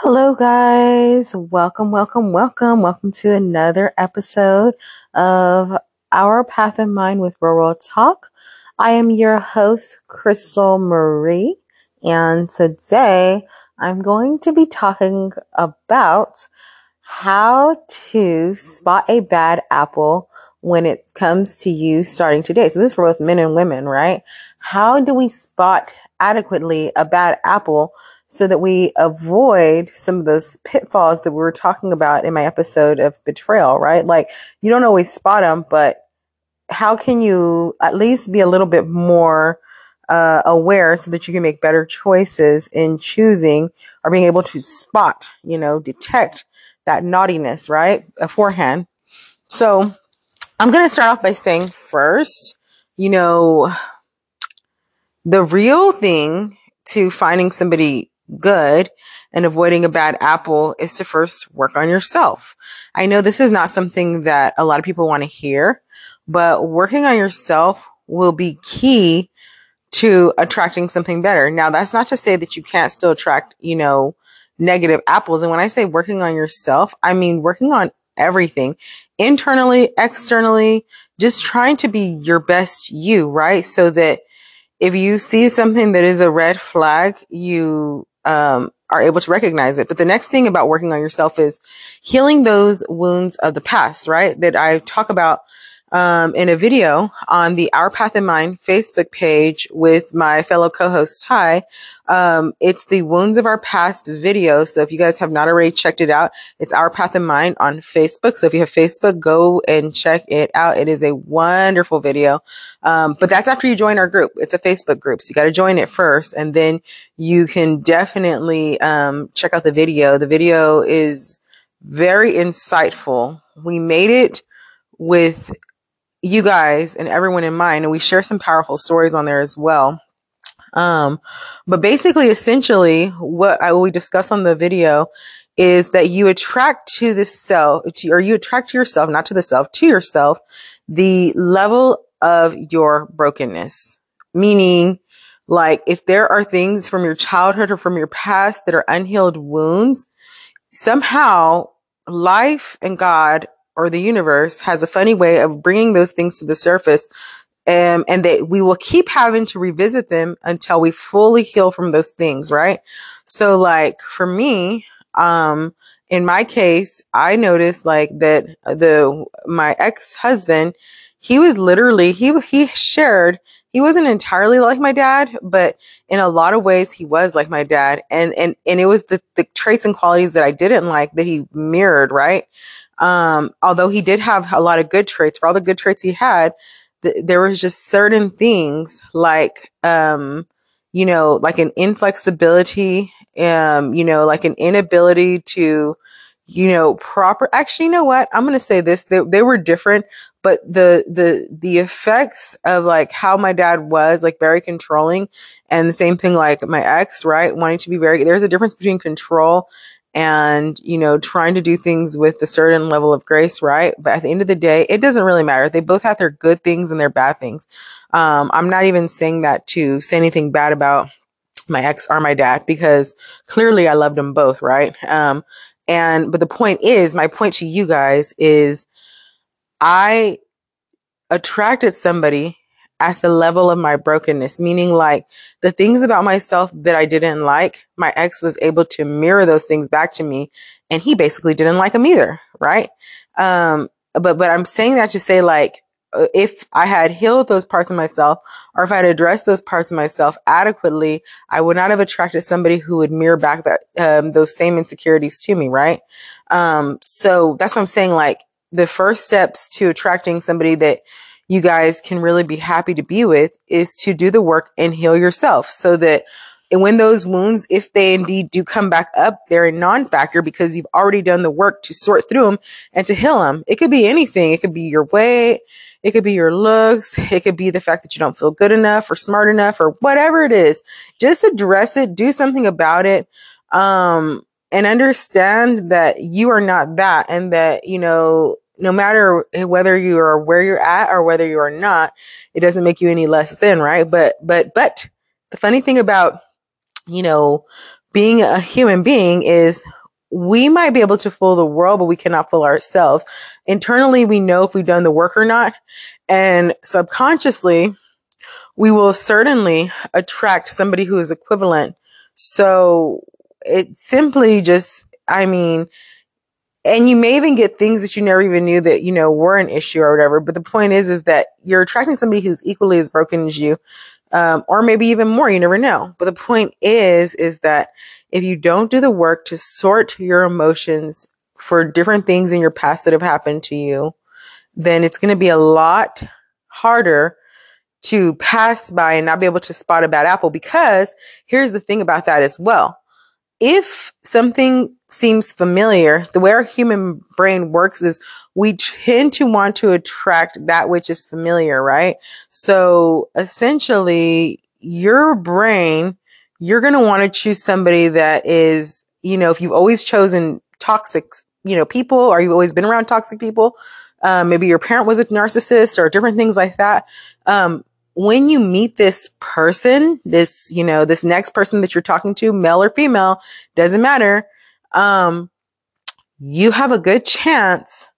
Hello, guys. Welcome, welcome, welcome. Welcome to another episode of Our Path of Mind with Rural Talk. I am your host, Crystal Marie, and today I'm going to be talking about how to spot a bad apple when it comes to you starting today. So this is for both men and women, right? How do we spot adequately a bad apple so that we avoid some of those pitfalls that we were talking about in my episode of betrayal, right? Like you don't always spot them, but how can you at least be a little bit more uh, aware so that you can make better choices in choosing or being able to spot, you know, detect that naughtiness, right? Beforehand. So I'm going to start off by saying first, you know, the real thing to finding somebody good and avoiding a bad apple is to first work on yourself. I know this is not something that a lot of people want to hear, but working on yourself will be key to attracting something better. Now, that's not to say that you can't still attract, you know, negative apples. And when I say working on yourself, I mean working on everything internally, externally, just trying to be your best you, right? So that if you see something that is a red flag, you um, are able to recognize it. But the next thing about working on yourself is healing those wounds of the past, right? That I talk about um, in a video on the Our Path in Mind Facebook page with my fellow co-host Ty. Um, it's the Wounds of Our Past video. So if you guys have not already checked it out, it's Our Path in Mind on Facebook. So if you have Facebook, go and check it out. It is a wonderful video. Um, but that's after you join our group. It's a Facebook group. So you got to join it first and then you can definitely, um, check out the video. The video is very insightful. We made it with you guys and everyone in mind. And we share some powerful stories on there as well. Um, but basically, essentially, what I we discuss on the video is that you attract to the self, or you attract to yourself, not to the self, to yourself, the level of your brokenness. Meaning, like, if there are things from your childhood or from your past that are unhealed wounds, somehow life and God or the universe has a funny way of bringing those things to the surface. Um, and that we will keep having to revisit them until we fully heal from those things, right? So like for me, um, in my case, I noticed like that the, my ex-husband, he was literally, he, he shared, he wasn't entirely like my dad, but in a lot of ways he was like my dad. And, and, and it was the, the traits and qualities that I didn't like that he mirrored, right? Um, although he did have a lot of good traits, for all the good traits he had, th- there was just certain things like, um, you know, like an inflexibility, um, you know, like an inability to, you know, proper, actually, you know what? I'm to say this. They, they were different, but the, the, the effects of like how my dad was like very controlling and the same thing like my ex, right? Wanting to be very, there's a difference between control and, you know, trying to do things with a certain level of grace, right? But at the end of the day, it doesn't really matter. They both have their good things and their bad things. Um, I'm not even saying that to say anything bad about my ex or my dad because clearly I loved them both, right? Um, and, but the point is, my point to you guys is I attracted somebody at the level of my brokenness, meaning like the things about myself that I didn't like, my ex was able to mirror those things back to me and he basically didn't like them either. Right. Um, but, but I'm saying that to say like, uh, if I had healed those parts of myself or if I had addressed those parts of myself adequately, I would not have attracted somebody who would mirror back that, um, those same insecurities to me. Right. Um, so that's what I'm saying. Like the first steps to attracting somebody that you guys can really be happy to be with is to do the work and heal yourself so that when those wounds, if they indeed do come back up, they're a non-factor because you've already done the work to sort through them and to heal them. It could be anything. It could be your weight. It could be your looks. It could be the fact that you don't feel good enough or smart enough or whatever it is. Just address it. Do something about it. Um, and understand that you are not that and that, you know, no matter whether you are where you're at or whether you are not, it doesn't make you any less than, right? But, but, but the funny thing about, you know, being a human being is we might be able to fool the world, but we cannot fool ourselves. Internally, we know if we've done the work or not. And subconsciously, we will certainly attract somebody who is equivalent. So it simply just, I mean, and you may even get things that you never even knew that, you know, were an issue or whatever. But the point is, is that you're attracting somebody who's equally as broken as you, um, or maybe even more. You never know. But the point is, is that if you don't do the work to sort your emotions for different things in your past that have happened to you, then it's going to be a lot harder to pass by and not be able to spot a bad apple because here's the thing about that as well. If something seems familiar, the way our human brain works is we tend to want to attract that which is familiar, right? So essentially your brain, you're going to want to choose somebody that is, you know, if you've always chosen toxic, you know, people or you've always been around toxic people, um, maybe your parent was a narcissist or different things like that. Um, when you meet this person, this, you know, this next person that you're talking to, male or female, doesn't matter. Um, you have a good chance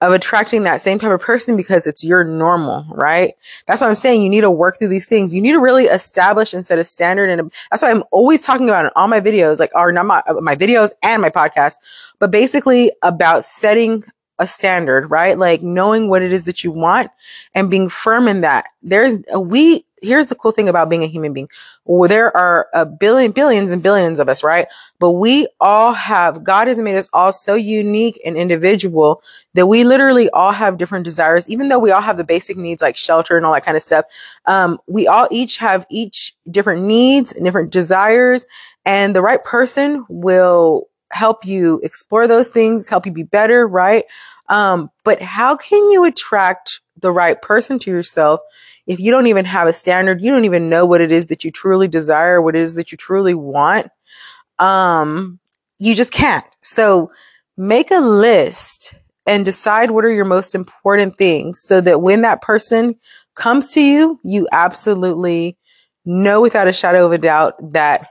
of attracting that same type of person because it's your normal, right? That's what I'm saying. You need to work through these things. You need to really establish and set a standard. And that's why I'm always talking about in all my videos, like, or not my, my videos and my podcast, but basically about setting a standard, right? Like knowing what it is that you want and being firm in that. There's, a, we, here's the cool thing about being a human being. Well, there are a billion, billions and billions of us, right? But we all have, God has made us all so unique and individual that we literally all have different desires, even though we all have the basic needs like shelter and all that kind of stuff. Um, we all each have each different needs and different desires and the right person will help you explore those things, help you be better, right? Um, but how can you attract the right person to yourself if you don't even have a standard? You don't even know what it is that you truly desire, what it is that you truly want. Um, you just can't. So make a list and decide what are your most important things so that when that person comes to you, you absolutely know without a shadow of a doubt that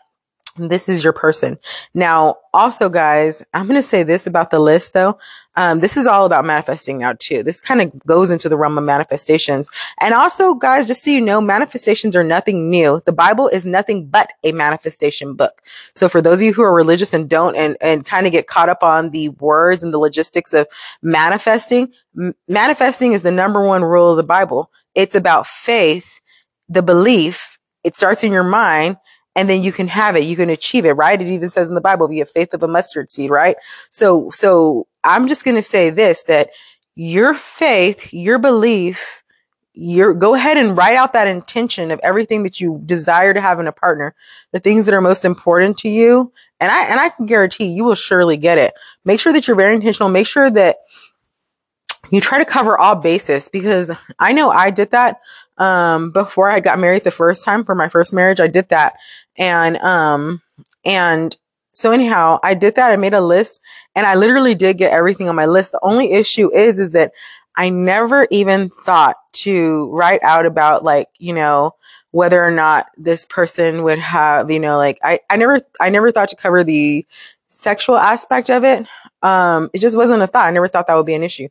this is your person. Now, also, guys, I'm going to say this about the list though. Um, this is all about manifesting now too. This kind of goes into the realm of manifestations. And also, guys, just so you know, manifestations are nothing new. The Bible is nothing but a manifestation book. So for those of you who are religious and don't and, and kind of get caught up on the words and the logistics of manifesting, m- manifesting is the number one rule of the Bible. It's about faith, the belief. It starts in your mind and then you can have it. You can achieve it, right? It even says in the Bible, be a faith of a mustard seed, right? So, so I'm just going to say this, that your faith, your belief, your go ahead and write out that intention of everything that you desire to have in a partner, the things that are most important to you. And I, and I can guarantee you will surely get it. Make sure that you're very intentional. Make sure that you try to cover all bases because I know I did that um, before I got married the first time for my first marriage. I did that. And, um, and so anyhow, I did that. I made a list and I literally did get everything on my list. The only issue is, is that I never even thought to write out about like, you know, whether or not this person would have, you know, like I, I never, I never thought to cover the sexual aspect of it. Um, it just wasn't a thought. I never thought that would be an issue.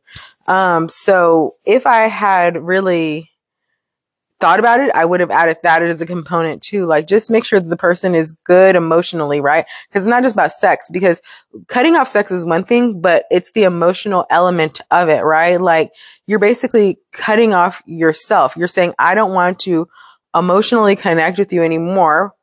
Um, so if I had really thought about it, I would have added that as a component too. Like just make sure the person is good emotionally, right? Because it's not just about sex, because cutting off sex is one thing, but it's the emotional element of it, right? Like you're basically cutting off yourself. You're saying, I don't want to emotionally connect with you anymore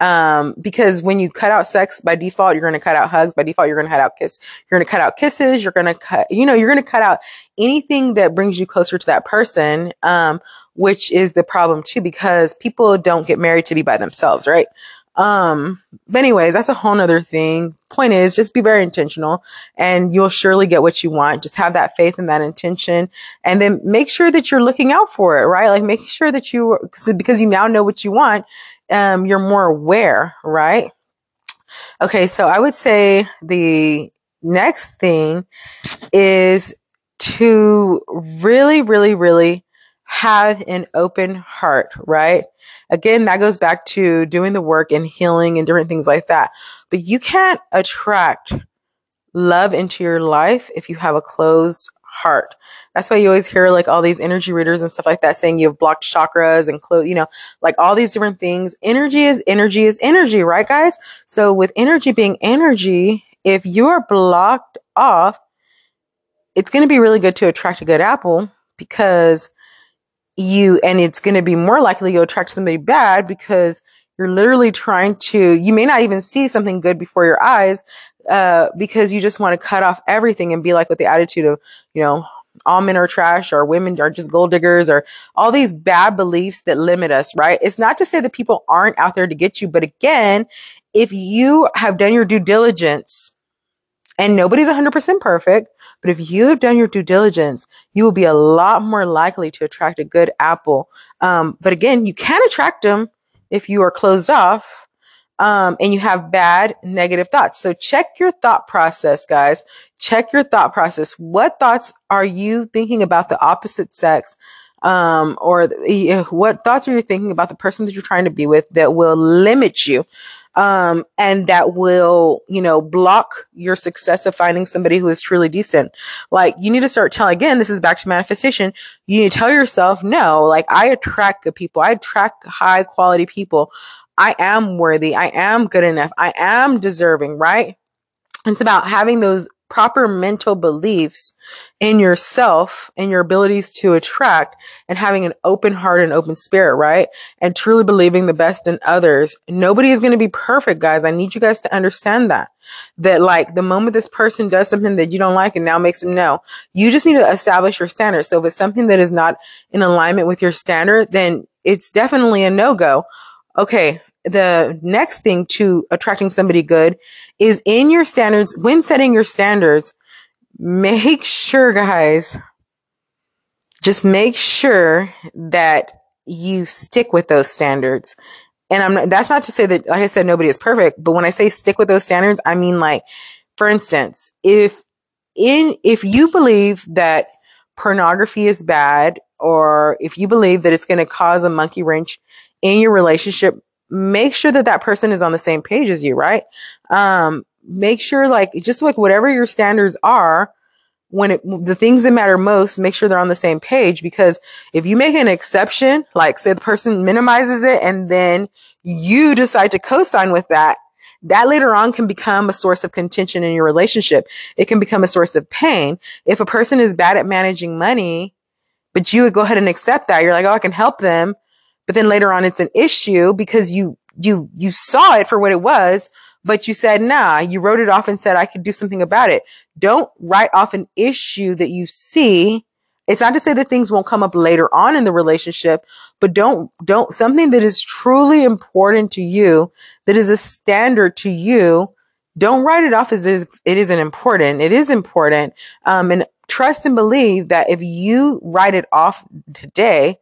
um, because when you cut out sex by default, you're going to cut out hugs. By default, you're going to cut out kiss. You're going to cut out kisses. You're going to cut, you know, you're going to cut out anything that brings you closer to that person. Um, which is the problem too, because people don't get married to be by themselves, right? Um, but anyways, that's a whole nother thing. Point is just be very intentional and you'll surely get what you want. Just have that faith and that intention and then make sure that you're looking out for it, right? Like making sure that you, because you now know what you want, um, you're more aware, right? Okay. So I would say the next thing is to really, really, really have an open heart, right? Again, that goes back to doing the work and healing and different things like that. But you can't attract love into your life if you have a closed heart. That's why you always hear like all these energy readers and stuff like that saying you have blocked chakras and close, you know, like all these different things. Energy is energy is energy, right guys? So with energy being energy, if you're blocked off, it's going to be really good to attract a good apple because you, and it's going to be more likely you'll attract somebody bad because you're literally trying to, you may not even see something good before your eyes, uh, because you just want to cut off everything and be like with the attitude of, you know, all men are trash or women are just gold diggers or all these bad beliefs that limit us, right? It's not to say that people aren't out there to get you, but again, if you have done your due diligence and nobody's 100% perfect, but if you have done your due diligence, you will be a lot more likely to attract a good apple. Um, but again, you can attract them if you are closed off. Um, and you have bad negative thoughts. So check your thought process, guys. Check your thought process. What thoughts are you thinking about the opposite sex? Um, or the, what thoughts are you thinking about the person that you're trying to be with that will limit you? Um, and that will, you know, block your success of finding somebody who is truly decent. Like you need to start telling, again, this is back to manifestation. You need to tell yourself, no, like I attract good people. I attract high quality people. I am worthy. I am good enough. I am deserving, right? It's about having those proper mental beliefs in yourself and your abilities to attract and having an open heart and open spirit, right? And truly believing the best in others. Nobody is going to be perfect, guys. I need you guys to understand that. That like the moment this person does something that you don't like and now makes them know, you just need to establish your standard. So if it's something that is not in alignment with your standard, then it's definitely a no-go. Okay, the next thing to attracting somebody good is in your standards, when setting your standards, make sure, guys, just make sure that you stick with those standards. And I'm that's not to say that, like I said, nobody is perfect, but when I say stick with those standards, I mean like, for instance, if in, if you believe that pornography is bad, or if you believe that it's going to cause a monkey wrench in your relationship, make sure that that person is on the same page as you, right? Um, make sure like just like whatever your standards are, when it, the things that matter most, make sure they're on the same page because if you make an exception, like say the person minimizes it and then you decide to co-sign with that, that later on can become a source of contention in your relationship. It can become a source of pain. If a person is bad at managing money, but you would go ahead and accept that, you're like, oh, I can help them but then later on it's an issue because you, you, you saw it for what it was, but you said, nah, you wrote it off and said, I could do something about it. Don't write off an issue that you see. It's not to say that things won't come up later on in the relationship, but don't, don't, something that is truly important to you, that is a standard to you, don't write it off as if it isn't important. It is important. Um, and trust and believe that if you write it off today,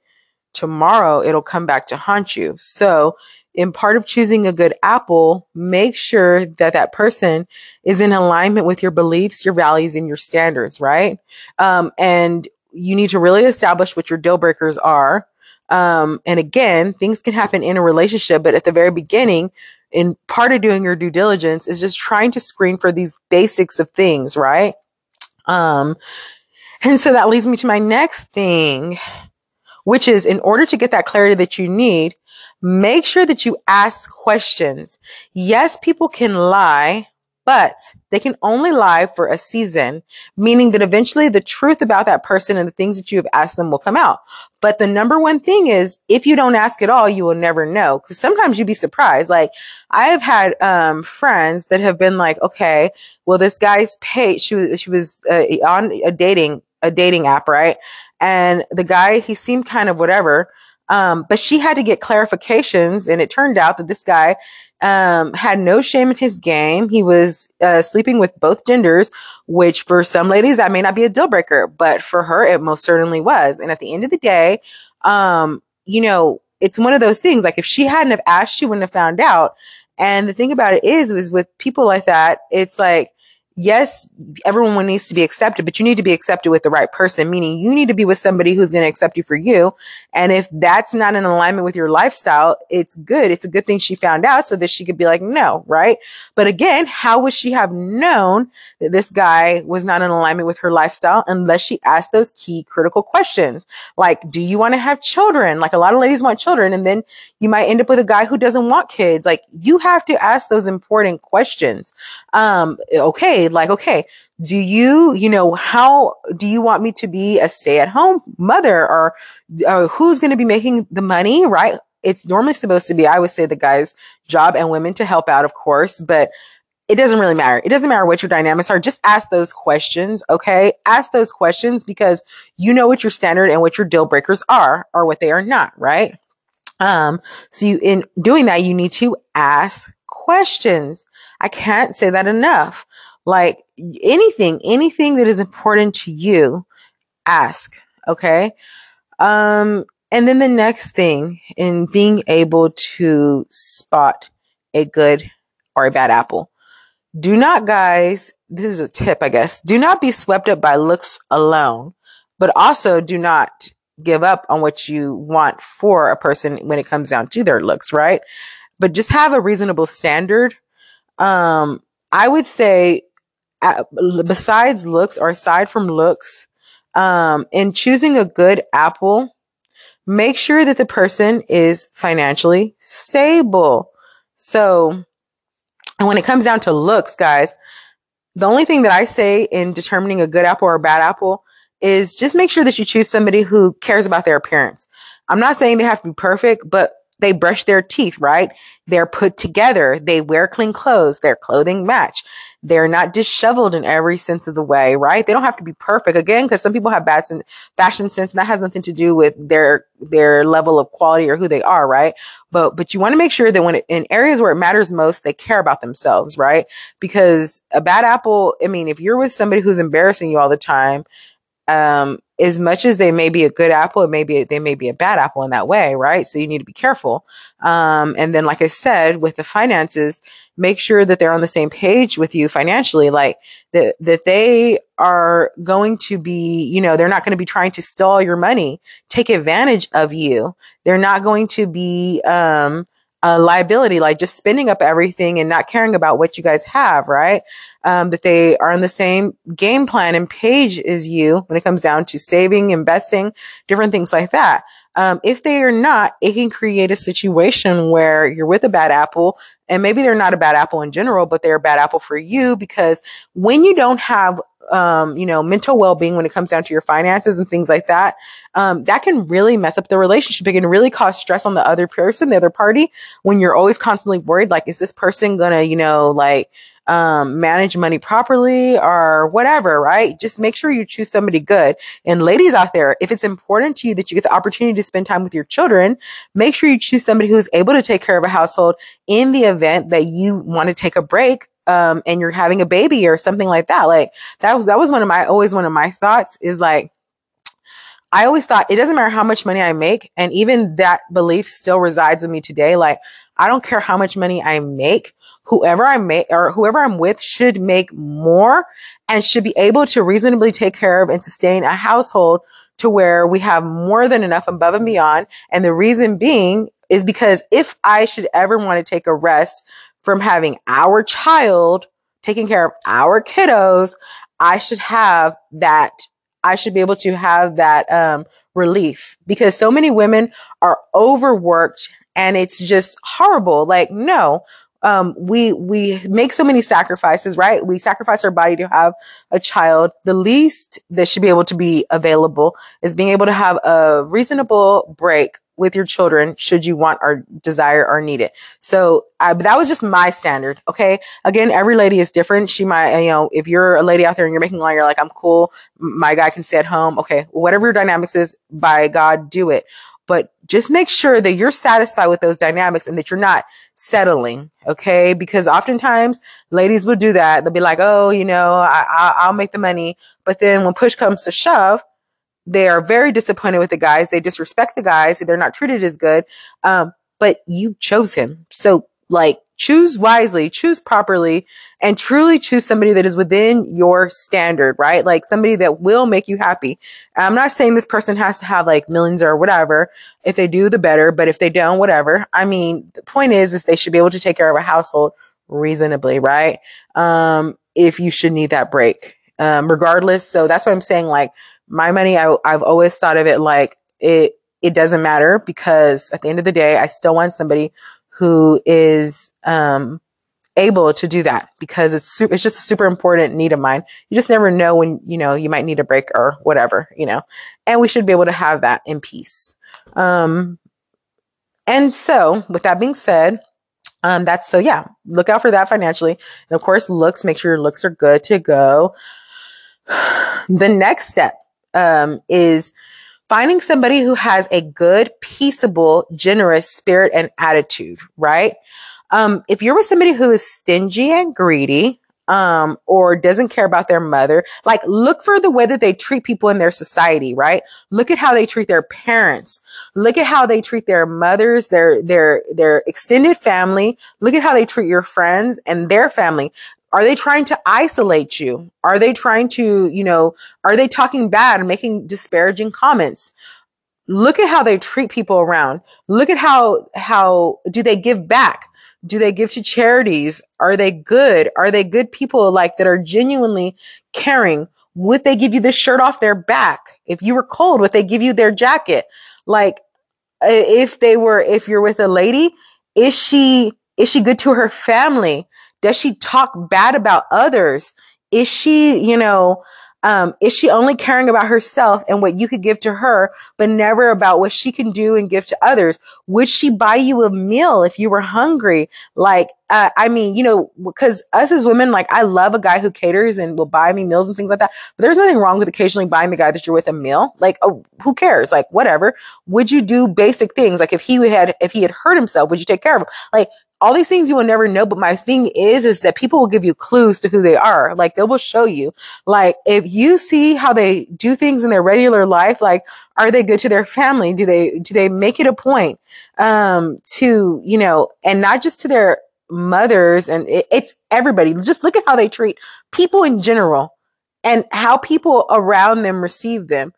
tomorrow it'll come back to haunt you. So in part of choosing a good apple, make sure that that person is in alignment with your beliefs, your values, and your standards, right? Um, and you need to really establish what your deal breakers are. Um, and again, things can happen in a relationship, but at the very beginning, in part of doing your due diligence is just trying to screen for these basics of things, right? Um, and so that leads me to my next thing, which is in order to get that clarity that you need, make sure that you ask questions. Yes, people can lie, but they can only lie for a season, meaning that eventually the truth about that person and the things that you have asked them will come out. But the number one thing is if you don't ask at all, you will never know. Cause sometimes you'd be surprised. Like I have had, um, friends that have been like, okay, well, this guy's paid, she was, she was uh, on a dating, a dating app, right? And the guy, he seemed kind of whatever. Um, but she had to get clarifications and it turned out that this guy, um, had no shame in his game. He was, uh, sleeping with both genders, which for some ladies, that may not be a deal breaker, but for her, it most certainly was. And at the end of the day, um, you know, it's one of those things, like if she hadn't have asked, she wouldn't have found out. And the thing about it is, was with people like that, it's like, yes, everyone needs to be accepted, but you need to be accepted with the right person, meaning you need to be with somebody who's going to accept you for you. And if that's not in alignment with your lifestyle, it's good. It's a good thing she found out so that she could be like, no, right? But again, how would she have known that this guy was not in alignment with her lifestyle unless she asked those key critical questions? Like, do you want to have children? Like a lot of ladies want children and then you might end up with a guy who doesn't want kids. Like you have to ask those important questions. Um, okay, like, okay, do you, you know, how do you want me to be a stay at home mother or, or who's going to be making the money? Right. It's normally supposed to be, I would say the guy's job and women to help out, of course, but it doesn't really matter. It doesn't matter what your dynamics are. Just ask those questions. Okay. Ask those questions because you know what your standard and what your deal breakers are or what they are not. Right. Um, so you, in doing that, you need to ask questions. I can't say that enough. Like anything, anything that is important to you, ask. Okay. Um, and then the next thing in being able to spot a good or a bad apple. Do not, guys, this is a tip, I guess. Do not be swept up by looks alone, but also do not give up on what you want for a person when it comes down to their looks, right? But just have a reasonable standard. Um, I would say, besides looks or aside from looks, um, in choosing a good apple, make sure that the person is financially stable. So, and when it comes down to looks, guys, the only thing that I say in determining a good apple or a bad apple is just make sure that you choose somebody who cares about their appearance. I'm not saying they have to be perfect, but they brush their teeth, right? They're put together. They wear clean clothes. Their clothing match. They're not disheveled in every sense of the way, right? They don't have to be perfect again, because some people have bad sen- fashion sense and that has nothing to do with their, their level of quality or who they are, right? But, but you want to make sure that when it, in areas where it matters most, they care about themselves, right? Because a bad apple, I mean, if you're with somebody who's embarrassing you all the time, um, as much as they may be a good apple, it may be they may be a bad apple in that way, right? So you need to be careful. Um, and then, like I said, with the finances, make sure that they're on the same page with you financially, like that that they are going to be, you know, they're not going to be trying to steal your money, take advantage of you. They're not going to be um, a liability, like just spinning up everything and not caring about what you guys have, right? Um, that they are on the same game plan and page as you when it comes down to saving, investing, different things like that. Um, if they are not, it can create a situation where you're with a bad apple and maybe they're not a bad apple in general, but they're a bad apple for you because when you don't have um, you know, mental well-being when it comes down to your finances and things like that, um, that can really mess up the relationship. It can really cause stress on the other person, the other party, when you're always constantly worried, like, is this person gonna, you know, like, um, manage money properly or whatever, right? Just make sure you choose somebody good. And ladies out there, if it's important to you that you get the opportunity to spend time with your children, make sure you choose somebody who's able to take care of a household in the event that you want to take a break um, and you're having a baby or something like that. Like that was, that was one of my, always one of my thoughts is like, I always thought it doesn't matter how much money I make. And even that belief still resides with me today. Like, I don't care how much money I make. Whoever I make or whoever I'm with should make more and should be able to reasonably take care of and sustain a household to where we have more than enough above and beyond. And the reason being is because if I should ever want to take a rest from having our child taking care of our kiddos, I should have that. I should be able to have that um, relief because so many women are overworked and it's just horrible. Like, no, um, we we make so many sacrifices, right? We sacrifice our body to have a child. The least that should be able to be available is being able to have a reasonable break with your children should you want or desire or need it. So I, that was just my standard. Okay. Again, every lady is different. She might, you know, if you're a lady out there and you're making law, you're like, I'm cool. My guy can stay at home. Okay. Whatever your dynamics is, by God, do it. But just make sure that you're satisfied with those dynamics and that you're not settling. Okay. Because oftentimes ladies will do that. They'll be like, Oh, you know, I, I, I'll make the money. But then when push comes to shove, they are very disappointed with the guys. They disrespect the guys. They're not treated as good. Um, but you chose him. So like choose wisely, choose properly, and truly choose somebody that is within your standard, right? Like somebody that will make you happy. I'm not saying this person has to have like millions or whatever. If they do, the better. But if they don't, whatever. I mean, the point is, is they should be able to take care of a household reasonably, right? Um, if you should need that break, um, regardless. So that's why I'm saying like my money, I, I've always thought of it like it, it doesn't matter because at the end of the day, I still want somebody who is, um, able to do that because it's su- it's just a super important need of mine. You just never know when you know you might need a break or whatever, you know. And we should be able to have that in peace. Um and so, with that being said, um that's so yeah, look out for that financially. And of course, looks, make sure your looks are good to go. the next step um is finding somebody who has a good, peaceable, generous spirit and attitude, right? Um, if you're with somebody who is stingy and greedy, um, or doesn't care about their mother, like look for the way that they treat people in their society, right? Look at how they treat their parents. Look at how they treat their mothers, their, their, their extended family. Look at how they treat your friends and their family. Are they trying to isolate you? Are they trying to, you know, are they talking bad and making disparaging comments? Look at how they treat people around. Look at how, how do they give back? Do they give to charities? Are they good? Are they good people like that are genuinely caring? Would they give you the shirt off their back? If you were cold, would they give you their jacket? Like, if they were, if you're with a lady, is she, is she good to her family? Does she talk bad about others? Is she, you know, um, is she only caring about herself and what you could give to her, but never about what she can do and give to others? Would she buy you a meal if you were hungry? Like, uh, I mean, you know, because us as women, like, I love a guy who caters and will buy me meals and things like that. But there's nothing wrong with occasionally buying the guy that you're with a meal. Like, oh, who cares? Like, whatever. Would you do basic things? Like, if he had, if he had hurt himself, would you take care of him? Like, all these things you will never know. But my thing is, is that people will give you clues to who they are. Like they will show you. Like if you see how they do things in their regular life, like are they good to their family? Do they do they make it a point um, to you know, and not just to their mothers and it, it's everybody. Just look at how they treat people in general and how people around them receive them.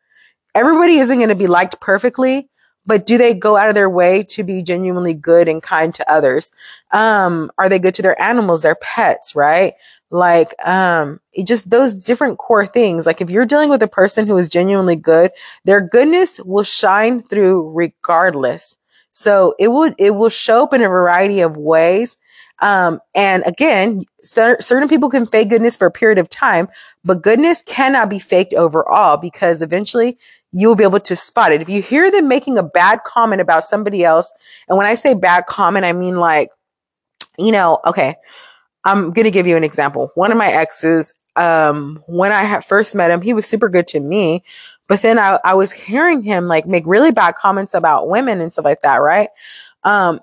Everybody isn't going to be liked perfectly, but do they go out of their way to be genuinely good and kind to others? Um, are they good to their animals, their pets, right? Like, um, just those different core things. Like if you're dealing with a person who is genuinely good, their goodness will shine through regardless. So it will, it will show up in a variety of ways. Um, and again, cer- certain people can fake goodness for a period of time, but goodness cannot be faked overall because eventually you'll be able to spot it. If you hear them making a bad comment about somebody else, and when I say bad comment, I mean like, you know, okay, I'm going to give you an example. One of my exes, um, when I first met him, he was super good to me, but then I, I was hearing him like make really bad comments about women and stuff like that, right? Um,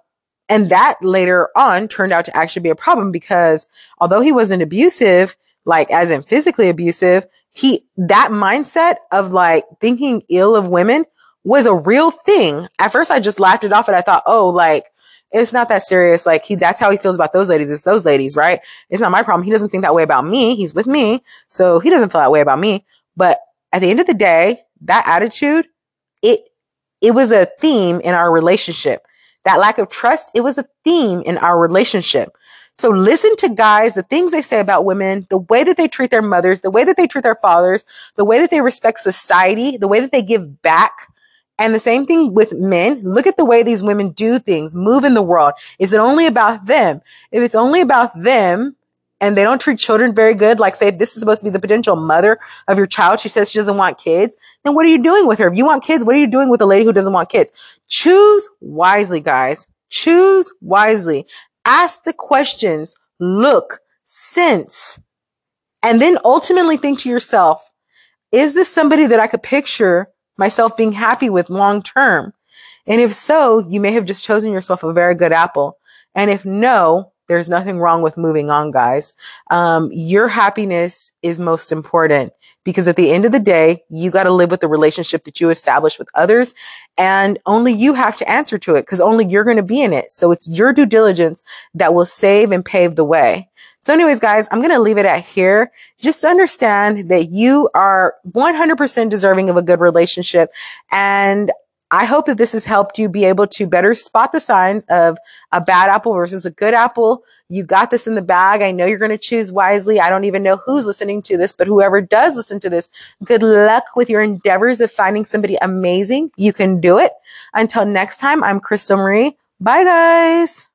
and that later on turned out to actually be a problem because although he wasn't abusive, like as in physically abusive, he, that mindset of like thinking ill of women was a real thing. At first I just laughed it off and I thought, oh, like, it's not that serious. Like he, that's how he feels about those ladies. It's those ladies, right? It's not my problem. He doesn't think that way about me. He's with me. So he doesn't feel that way about me. But at the end of the day, that attitude, it, it was a theme in our relationship. That lack of trust, it was a theme in our relationship. So listen to guys, the things they say about women, the way that they treat their mothers, the way that they treat their fathers, the way that they respect society, the way that they give back. And the same thing with men. Look at the way these women do things, move in the world. Is it only about them? If it's only about them, and they don't treat children very good, like say this is supposed to be the potential mother of your child, she says she doesn't want kids, then what are you doing with her? If you want kids, what are you doing with a lady who doesn't want kids? Choose wisely, guys. Choose wisely. Ask the questions, look, sense, and then ultimately think to yourself, is this somebody that I could picture myself being happy with long term? And if so, you may have just chosen yourself a very good apple. And if no, there's nothing wrong with moving on, guys. Um, your happiness is most important because at the end of the day, you got to live with the relationship that you establish with others and only you have to answer to it because only you're going to be in it. So it's your due diligence that will save and pave the way. So anyways, guys, I'm going to leave it at here. Just understand that you are 100% deserving of a good relationship. And I hope that this has helped you be able to better spot the signs of a bad apple versus a good apple. You got this in the bag. I know you're going to choose wisely. I don't even know who's listening to this, but whoever does listen to this, good luck with your endeavors of finding somebody amazing. You can do it. Until next time, I'm Crystal Marie. Bye guys.